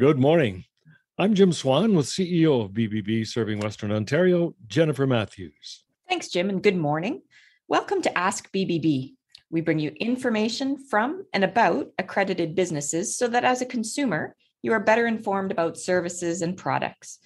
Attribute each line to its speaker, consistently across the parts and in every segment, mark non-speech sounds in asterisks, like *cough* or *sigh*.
Speaker 1: Good morning. I'm Jim Swan with CEO of BBB Serving Western Ontario, Jennifer Matthews.
Speaker 2: Thanks, Jim, and good morning. Welcome to Ask BBB. We bring you information from and about accredited businesses so that as a consumer, you are better informed about services and products.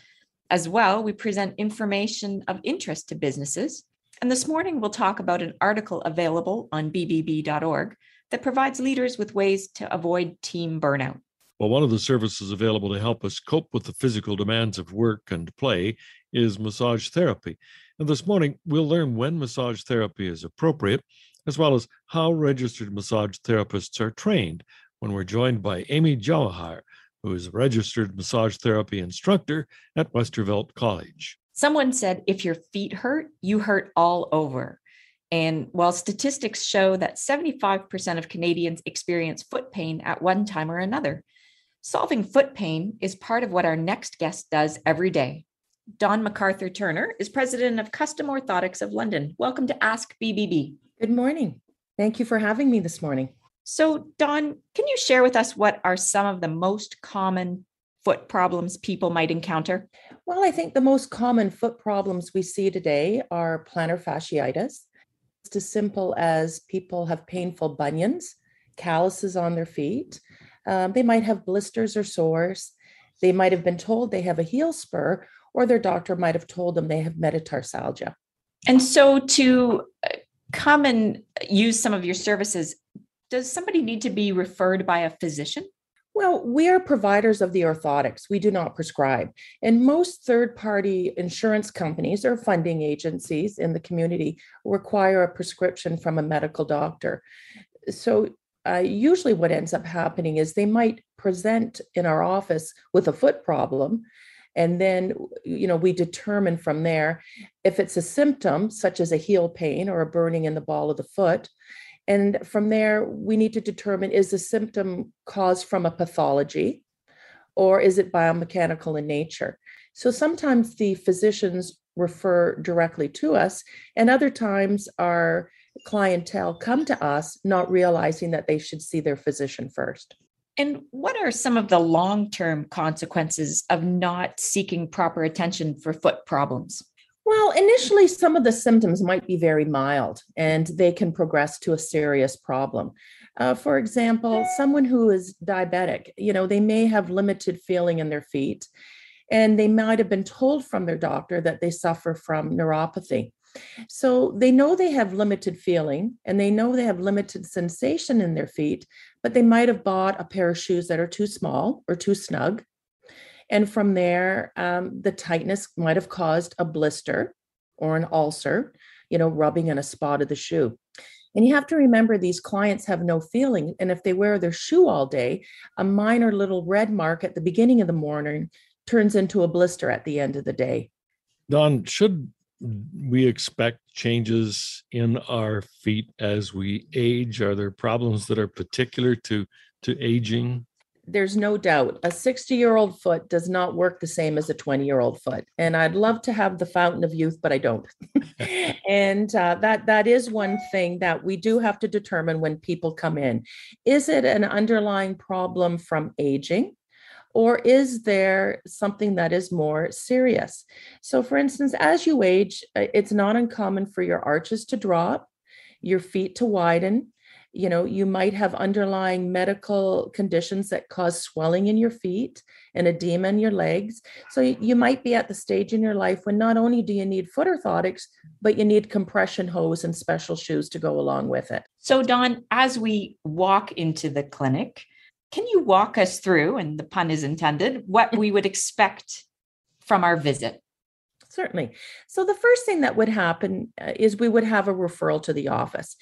Speaker 2: As well, we present information of interest to businesses. And this morning, we'll talk about an article available on bbb.org that provides leaders with ways to avoid team burnout.
Speaker 1: Well, one of the services available to help us cope with the physical demands of work and play is massage therapy. And this morning, we'll learn when massage therapy is appropriate, as well as how registered massage therapists are trained when we're joined by Amy Jawahar, who is a registered massage therapy instructor at Westervelt College.
Speaker 2: Someone said, if your feet hurt, you hurt all over. And while statistics show that 75% of Canadians experience foot pain at one time or another, Solving foot pain is part of what our next guest does every day. Don MacArthur Turner is president of Custom Orthotics of London. Welcome to Ask BBB.
Speaker 3: Good morning. Thank you for having me this morning.
Speaker 2: So, Don, can you share with us what are some of the most common foot problems people might encounter?
Speaker 3: Well, I think the most common foot problems we see today are plantar fasciitis. It's as simple as people have painful bunions, calluses on their feet, um, they might have blisters or sores. They might have been told they have a heel spur, or their doctor might have told them they have metatarsalgia.
Speaker 2: And so, to uh, come and use some of your services, does somebody need to be referred by a physician?
Speaker 3: Well, we are providers of the orthotics. We do not prescribe. And most third party insurance companies or funding agencies in the community require a prescription from a medical doctor. So uh, usually what ends up happening is they might present in our office with a foot problem and then you know we determine from there if it's a symptom such as a heel pain or a burning in the ball of the foot. And from there we need to determine is the symptom caused from a pathology or is it biomechanical in nature? So sometimes the physicians refer directly to us and other times our clientele come to us not realizing that they should see their physician first.
Speaker 2: And what are some of the long term consequences of not seeking proper attention for foot problems?
Speaker 3: Well, initially, some of the symptoms might be very mild and they can progress to a serious problem. Uh, for example, someone who is diabetic, you know, they may have limited feeling in their feet and they might have been told from their doctor that they suffer from neuropathy. So they know they have limited feeling and they know they have limited sensation in their feet, but they might have bought a pair of shoes that are too small or too snug. And from there, um, the tightness might have caused a blister or an ulcer, you know, rubbing in a spot of the shoe. And you have to remember these clients have no feeling. And if they wear their shoe all day, a minor little red mark at the beginning of the morning turns into a blister at the end of the day.
Speaker 1: Don, should we expect changes in our feet as we age? Are there problems that are particular to to aging?
Speaker 3: There's no doubt a 60 year old foot does not work the same as a 20 year old foot. And I'd love to have the fountain of youth, but I don't. *laughs* and uh, that that is one thing that we do have to determine when people come in. Is it an underlying problem from aging? Or is there something that is more serious? So, for instance, as you age, uh, it's not uncommon for your arches to drop, your feet to widen. You know, you might have underlying medical conditions that cause swelling in your feet and edema in your legs. So, you might be at the stage in your life when not only do you need foot orthotics, but you need compression hose and special shoes to go along with it.
Speaker 2: So, Don, as we walk into the clinic, can you walk us through, and the pun is intended, what we would expect from our visit?
Speaker 3: Certainly. So, the first thing that would happen uh, is we would have a referral to the office.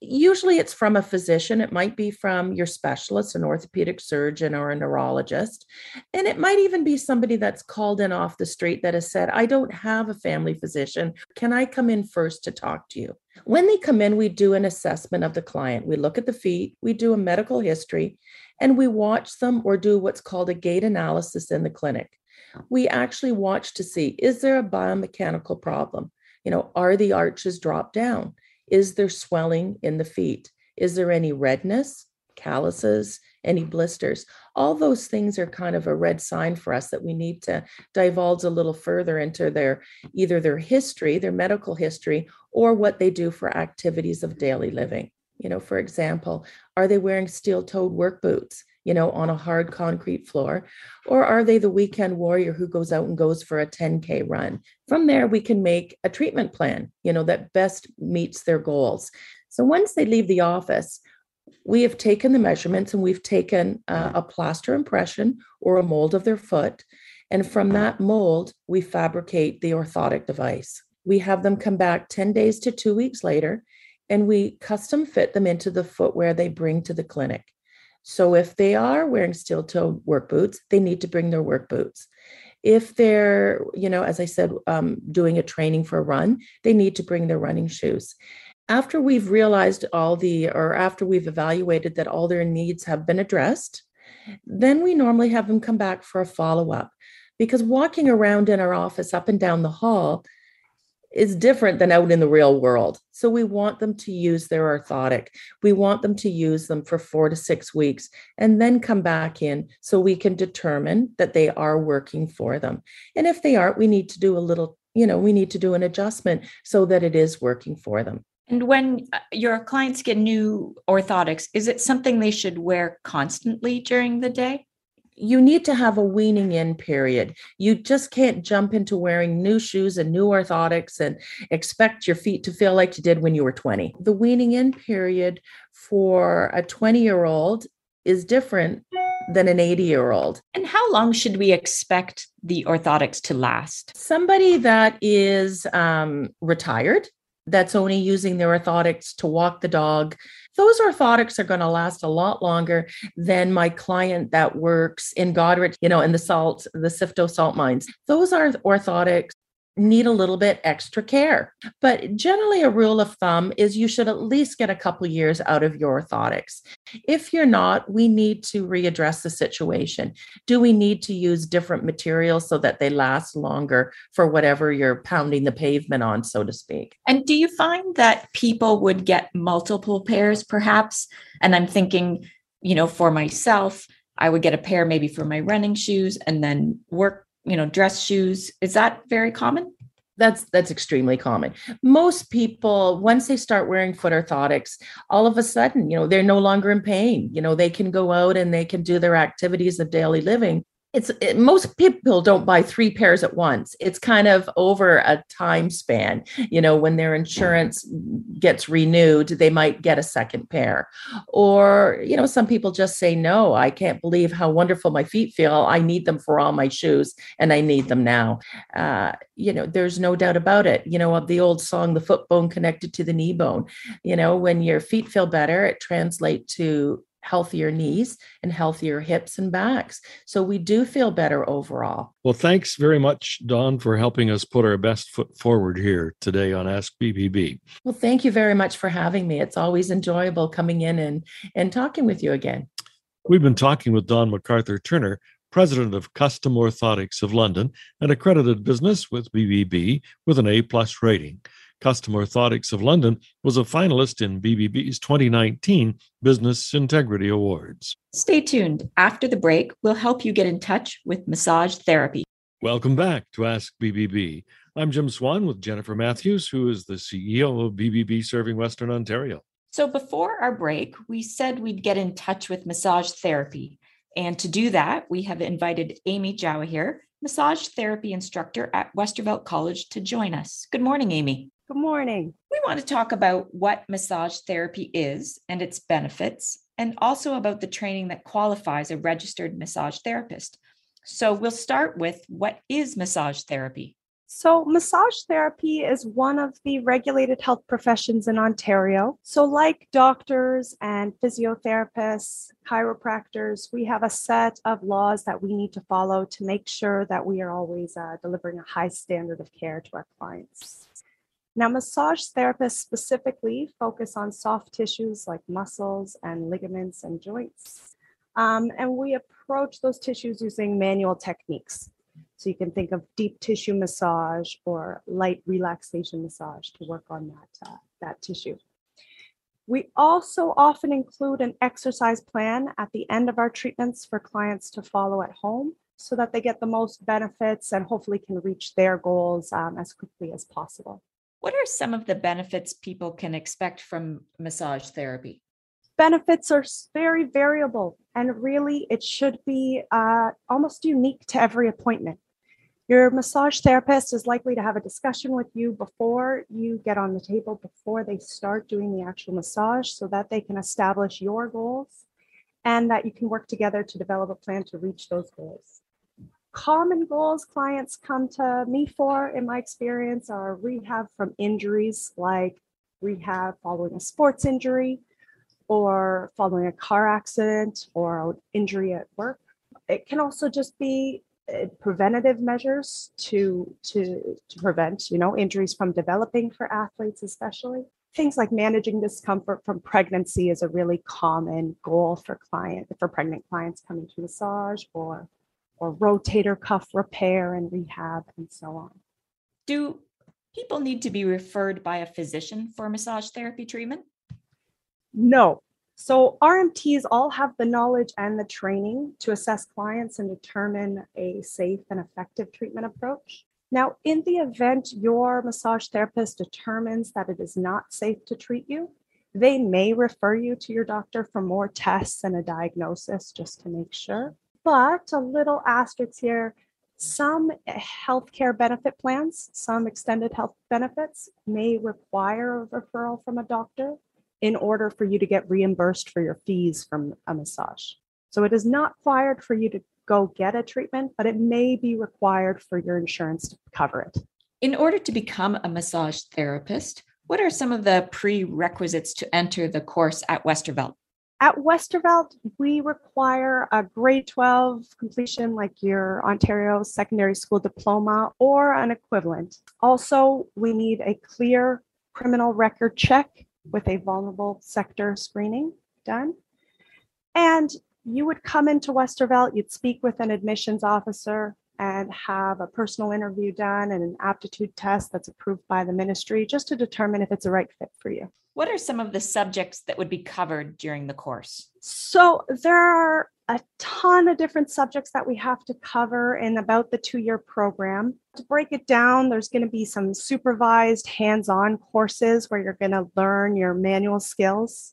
Speaker 3: Usually, it's from a physician. It might be from your specialist, an orthopedic surgeon, or a neurologist. And it might even be somebody that's called in off the street that has said, I don't have a family physician. Can I come in first to talk to you? When they come in, we do an assessment of the client. We look at the feet, we do a medical history, and we watch them or do what's called a gait analysis in the clinic. We actually watch to see is there a biomechanical problem? You know, are the arches dropped down? Is there swelling in the feet? Is there any redness, calluses, any blisters? all those things are kind of a red sign for us that we need to divulge a little further into their either their history, their medical history, or what they do for activities of daily living. You know, for example, are they wearing steel toed work boots? you know, on a hard concrete floor? Or are they the weekend warrior who goes out and goes for a 10K run? From there, we can make a treatment plan, you know, that best meets their goals. So once they leave the office, we have taken the measurements and we've taken uh, a plaster impression or a mold of their foot. And from that mold, we fabricate the orthotic device. We have them come back 10 days to two weeks later, and we custom fit them into the footwear they bring to the clinic. So if they are wearing steel toed work boots, they need to bring their work boots. If they're, you know, as I said, um, doing a training for a run, they need to bring their running shoes. After we've realized all the, or after we've evaluated that all their needs have been addressed, then we normally have them come back for a follow up. Because walking around in our office up and down the hall, is different than out in the real world. So we want them to use their orthotic. We want them to use them for four to six weeks and then come back in so we can determine that they are working for them. And if they aren't, we need to do a little, you know, we need to do an adjustment so that it is working for them.
Speaker 2: And when uh, your clients get new orthotics, is it something they should wear constantly during the day?
Speaker 3: You need to have a weaning in period. You just can't jump into wearing new shoes and new orthotics and expect your feet to feel like you did when you were 20. The weaning in period for a 20 year old is different than an 80 year old.
Speaker 2: And how long should we expect the orthotics to last?
Speaker 3: Somebody that is um, retired, that's only using their orthotics to walk the dog, those orthotics are going to last a lot longer than my client that works in Goderich, you know, in the salt, the Sifto salt mines. Those are orthotics need a little bit extra care. But generally, a rule of thumb is you should at least get a couple years out of your orthotics. If you're not, we need to readdress the situation. Do we need to use different materials so that they last longer for whatever you're pounding the pavement on, so to speak?
Speaker 2: And do you find that people would get multiple pairs perhaps? And I'm thinking, you know, for myself, I would get a pair maybe for my running shoes and then work you know, dress shoes. Is that very common?
Speaker 3: that's that's extremely common most people once they start wearing foot orthotics all of a sudden you know they're no longer in pain you know they can go out and they can do their activities of daily living it's it, most people don't buy three pairs at once. It's kind of over a time span. You know when their insurance gets renewed they might get a second pair. Or you know some people just say no i can't believe how wonderful my feet feel. I need them for all my shoes and i need them now. Uh, you know there's no doubt about it. You know of the old song the foot bone connected to the knee bone. You know when your feet feel better it translates to healthier knees and healthier hips and backs. So we do feel better overall.
Speaker 1: Well, thanks very much, Don, for helping us put our best foot forward here today on Ask BBB.
Speaker 3: Well, thank you very much for having me. It's always enjoyable coming in and, and talking with you again.
Speaker 1: We've been talking with Don MacArthur Turner, president of Custom Orthotics of London, an accredited business with BBB with an A plus rating. Custom Orthotics of London was a finalist in BBB's 2019 Business Integrity Awards.
Speaker 2: Stay tuned. After the break, we'll help you get in touch with massage therapy.
Speaker 1: Welcome back to Ask BBB. I'm Jim Swan with Jennifer Matthews, who is the CEO of BBB Serving Western Ontario.
Speaker 2: So, before our break, we said we'd get in touch with massage therapy. And to do that, we have invited Amy Jawahar, massage therapy instructor at Westervelt College, to join us. Good morning, Amy.
Speaker 4: Good morning.
Speaker 2: We want to talk about what massage therapy is and its benefits, and also about the training that qualifies a registered massage therapist. So, we'll start with what is massage therapy?
Speaker 4: So, massage therapy is one of the regulated health professions in Ontario. So, like doctors and physiotherapists, chiropractors, we have a set of laws that we need to follow to make sure that we are always uh, delivering a high standard of care to our clients. Now, massage therapists specifically focus on soft tissues like muscles and ligaments and joints. Um, and we approach those tissues using manual techniques. So you can think of deep tissue massage or light relaxation massage to work on that, uh, that tissue. We also often include an exercise plan at the end of our treatments for clients to follow at home so that they get the most benefits and hopefully can reach their goals um, as quickly as possible.
Speaker 2: What are some of the benefits people can expect from massage therapy?
Speaker 4: Benefits are very variable, and really, it should be uh, almost unique to every appointment. Your massage therapist is likely to have a discussion with you before you get on the table, before they start doing the actual massage, so that they can establish your goals and that you can work together to develop a plan to reach those goals. Common goals clients come to me for, in my experience, are rehab from injuries like rehab following a sports injury or following a car accident or injury at work. It can also just be uh, preventative measures to to to prevent you know injuries from developing for athletes especially things like managing discomfort from pregnancy is a really common goal for client for pregnant clients coming to massage or or rotator cuff repair and rehab and so on
Speaker 2: do people need to be referred by a physician for massage therapy treatment
Speaker 4: no so RMTs all have the knowledge and the training to assess clients and determine a safe and effective treatment approach. Now, in the event your massage therapist determines that it is not safe to treat you, they may refer you to your doctor for more tests and a diagnosis just to make sure. But a little asterisk here some healthcare benefit plans, some extended health benefits may require a referral from a doctor in order for you to get reimbursed for your fees from a massage. So it is not required for you to go get a treatment, but it may be required for your insurance to cover it.
Speaker 2: In order to become a massage therapist, what are some of the prerequisites to enter the course at Westervelt?
Speaker 4: At Westervelt, we require a grade 12 completion, like your Ontario Secondary School diploma or an equivalent. Also, we need a clear criminal record check with a vulnerable sector screening done. And you would come into Westervelt, you'd speak with an admissions officer and have a personal interview done and an aptitude test that's approved by the ministry just to determine if it's a right fit for you.
Speaker 2: What are some of the subjects that would be covered during the course?
Speaker 4: So there are a ton of different subjects that we have to cover in about the two year program. To break it down, there's going to be some supervised hands on courses where you're going to learn your manual skills.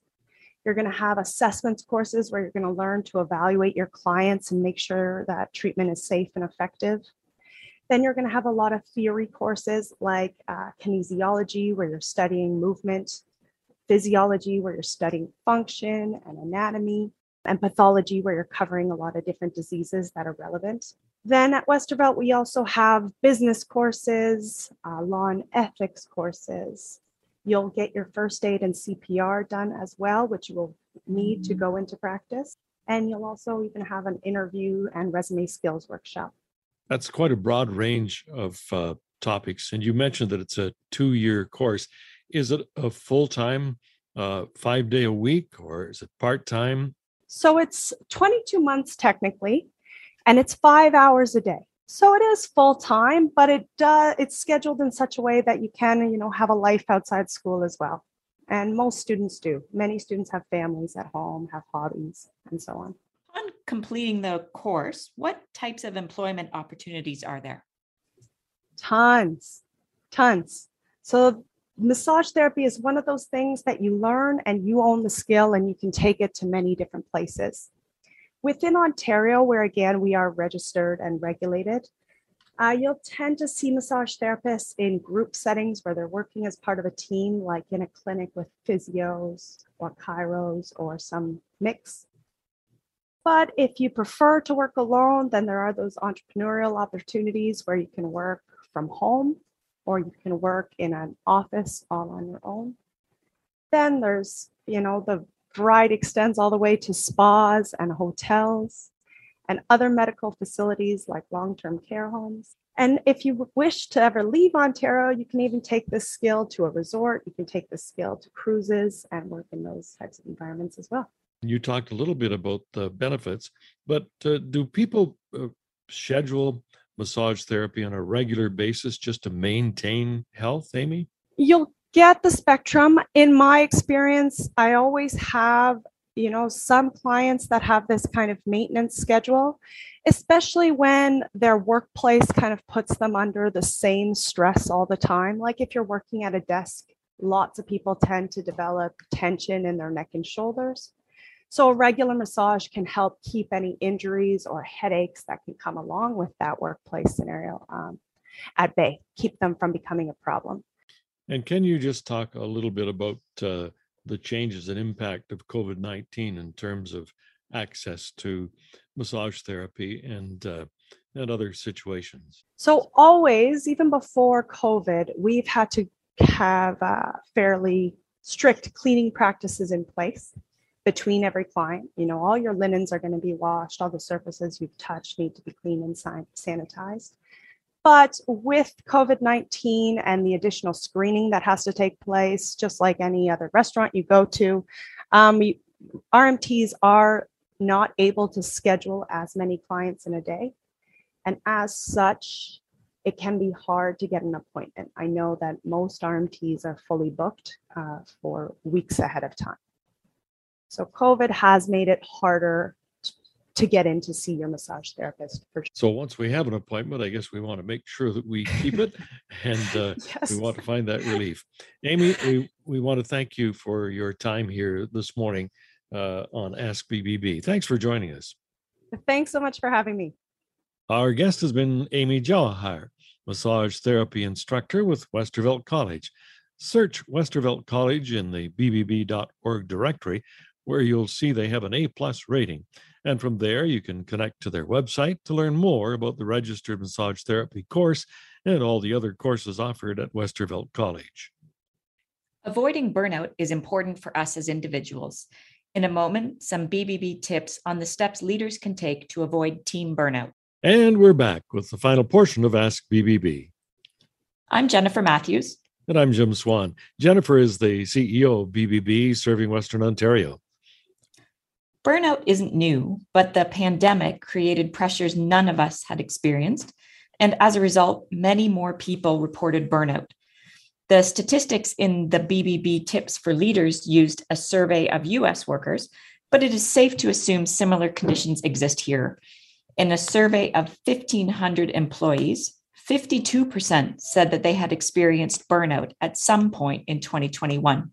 Speaker 4: You're going to have assessments courses where you're going to learn to evaluate your clients and make sure that treatment is safe and effective. Then you're going to have a lot of theory courses like uh, kinesiology, where you're studying movement physiology, where you're studying function and anatomy, and pathology, where you're covering a lot of different diseases that are relevant. Then at Westervelt, we also have business courses, uh, law and ethics courses. You'll get your first aid and CPR done as well, which you will need to go into practice. And you'll also even have an interview and resume skills workshop.
Speaker 1: That's quite a broad range of uh, topics. And you mentioned that it's a two year course. Is it a full time, uh, five day a week, or is it part time?
Speaker 4: So it's 22 months technically, and it's five hours a day. So it is full time, but it does it's scheduled in such a way that you can, you know, have a life outside school as well. And most students do. Many students have families at home, have hobbies, and so on.
Speaker 2: On completing the course, what types of employment opportunities are there?
Speaker 4: Tons, tons. So massage therapy is one of those things that you learn and you own the skill and you can take it to many different places. Within Ontario, where again we are registered and regulated, uh, you'll tend to see massage therapists in group settings where they're working as part of a team, like in a clinic with physios or chiros or some mix. But if you prefer to work alone, then there are those entrepreneurial opportunities where you can work from home or you can work in an office all on your own. Then there's, you know, the variety extends all the way to spas and hotels and other medical facilities like long term care homes. And if you wish to ever leave Ontario, you can even take this skill to a resort. You can take this skill to cruises and work in those types of environments as well.
Speaker 1: You talked a little bit about the benefits, but uh, do people uh, schedule massage therapy on a regular basis just to maintain health, Amy?
Speaker 4: You'll get the spectrum. In my experience, I always have, you know, some clients that have this kind of maintenance schedule, especially when their workplace kind of puts them under the same stress all the time. Like if you're working at a desk, lots of people tend to develop tension in their neck and shoulders. So a regular massage can help keep any injuries or headaches that can come along with that workplace scenario um, at bay, keep them from becoming a problem.
Speaker 1: And can you just talk a little bit about uh, the changes and impact of COVID 19 in terms of access to massage therapy and uh, and other situations?
Speaker 4: So always, even before COVID, we've had to have uh, fairly strict cleaning practices in place between every client. You know, all your linens are going to be washed, all the surfaces you've touched need to be cleaned and sanitized. But with COVID 19 and the additional screening that has to take place, just like any other restaurant you go to, um, RMTs are not able to schedule as many clients in a day. And as such, it can be hard to get an appointment. I know that most RMTs are fully booked uh, for weeks ahead of time. So COVID has made it harder to get in to see your massage therapist. For
Speaker 1: so once we have an appointment, I guess we want to make sure that we keep it, and uh, *laughs* yes. we want to find that relief. Amy, we we want to thank you for your time here this morning uh, on Ask BBB. Thanks for joining us.
Speaker 4: Thanks so much for having me.
Speaker 1: Our guest has been Amy Jawahar, massage therapy instructor with Westervelt College. Search Westervelt College in the bbb.org directory, where you'll see they have an A plus rating. And from there, you can connect to their website to learn more about the registered massage therapy course and all the other courses offered at Westervelt College.
Speaker 2: Avoiding burnout is important for us as individuals. In a moment, some BBB tips on the steps leaders can take to avoid team burnout.
Speaker 1: And we're back with the final portion of Ask BBB.
Speaker 2: I'm Jennifer Matthews.
Speaker 1: And I'm Jim Swan. Jennifer is the CEO of BBB serving Western Ontario.
Speaker 2: Burnout isn't new, but the pandemic created pressures none of us had experienced. And as a result, many more people reported burnout. The statistics in the BBB tips for leaders used a survey of US workers, but it is safe to assume similar conditions exist here. In a survey of 1,500 employees, 52% said that they had experienced burnout at some point in 2021,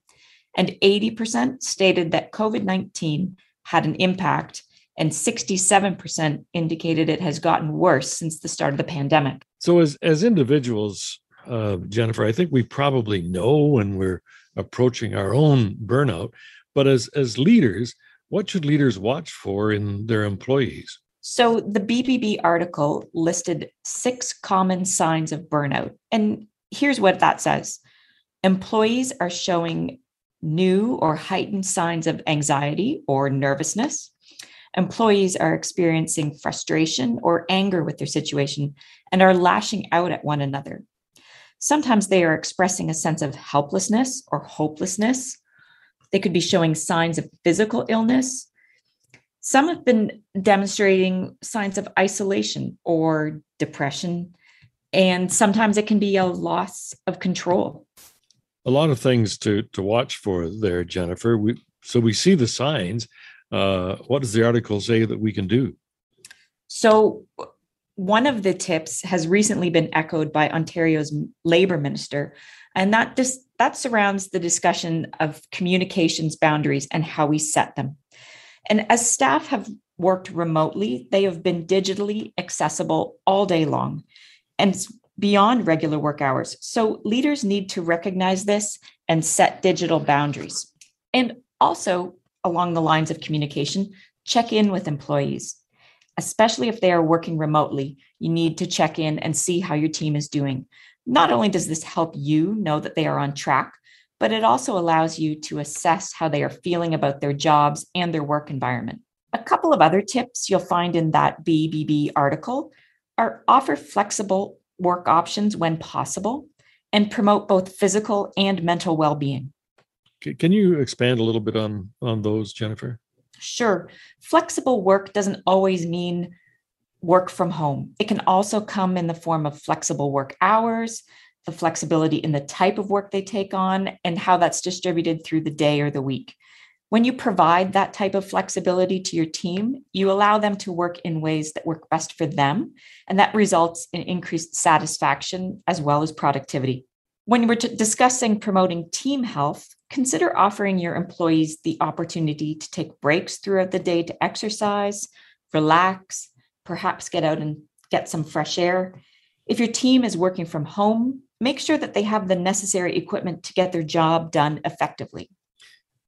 Speaker 2: and 80% stated that COVID 19 had an impact, and 67% indicated it has gotten worse since the start of the pandemic.
Speaker 1: So, as, as individuals, uh, Jennifer, I think we probably know when we're approaching our own burnout, but as, as leaders, what should leaders watch for in their employees?
Speaker 2: So, the BBB article listed six common signs of burnout. And here's what that says employees are showing new or heightened signs of anxiety or nervousness. Employees are experiencing frustration or anger with their situation and are lashing out at one another. Sometimes they are expressing a sense of helplessness or hopelessness. They could be showing signs of physical illness. Some have been demonstrating signs of isolation or depression. And sometimes it can be a loss of control
Speaker 1: a lot of things to to watch for there, Jennifer. We so we see the signs. Uh, what does the article say that we can do?
Speaker 2: So, one of the tips has recently been echoed by Ontario's labor minister, and that just that surrounds the discussion of communications boundaries and how we set them. And as staff have worked remotely, they have been digitally accessible all day long. And beyond regular work hours. So leaders need to recognize this and set digital boundaries. And also, along the lines of communication, check in with employees. Especially if they are working remotely, you need to check in and see how your team is doing. Not only does this help you know that they are on track, but it also allows you to assess how they are feeling about their jobs and their work environment. A couple of other tips you'll find in that BBB article are offer flexible work options when possible, and promote both physical and mental well being.
Speaker 1: Can you expand a little bit on, on those, Jennifer?
Speaker 2: Sure. Flexible work doesn't always mean work from home. It can also come in the form of flexible work hours, the flexibility in the type of work they take on, and how that's distributed through the day or the week. When you provide that type of flexibility to your team, you allow them to work in ways that work best for them, and that results in increased satisfaction as well as productivity. When we're discussing promoting team health, consider offering your employees the opportunity to take breaks throughout the day to exercise, relax, perhaps get out and get some fresh air. If your team is working from home, make sure that they have the necessary equipment to get their job done effectively.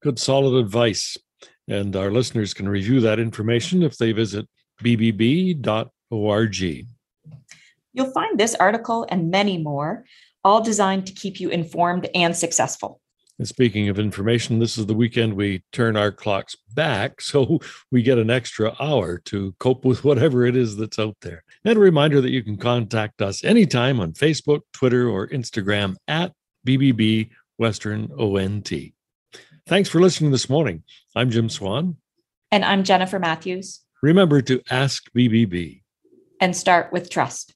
Speaker 1: Good, solid advice. And our listeners can review that information if they visit bbb.org.
Speaker 2: You'll find this article and many more, all designed to keep you informed and successful.
Speaker 1: And speaking of information, this is the weekend we turn our clocks back, so we get an extra hour to cope with whatever it is that's out there. And a reminder that you can contact us anytime on Facebook, Twitter, or Instagram at BBB Western ONT. Thanks for listening this morning. I'm Jim Swan.
Speaker 2: And I'm Jennifer Matthews.
Speaker 1: Remember to ask BBB
Speaker 2: and start with trust.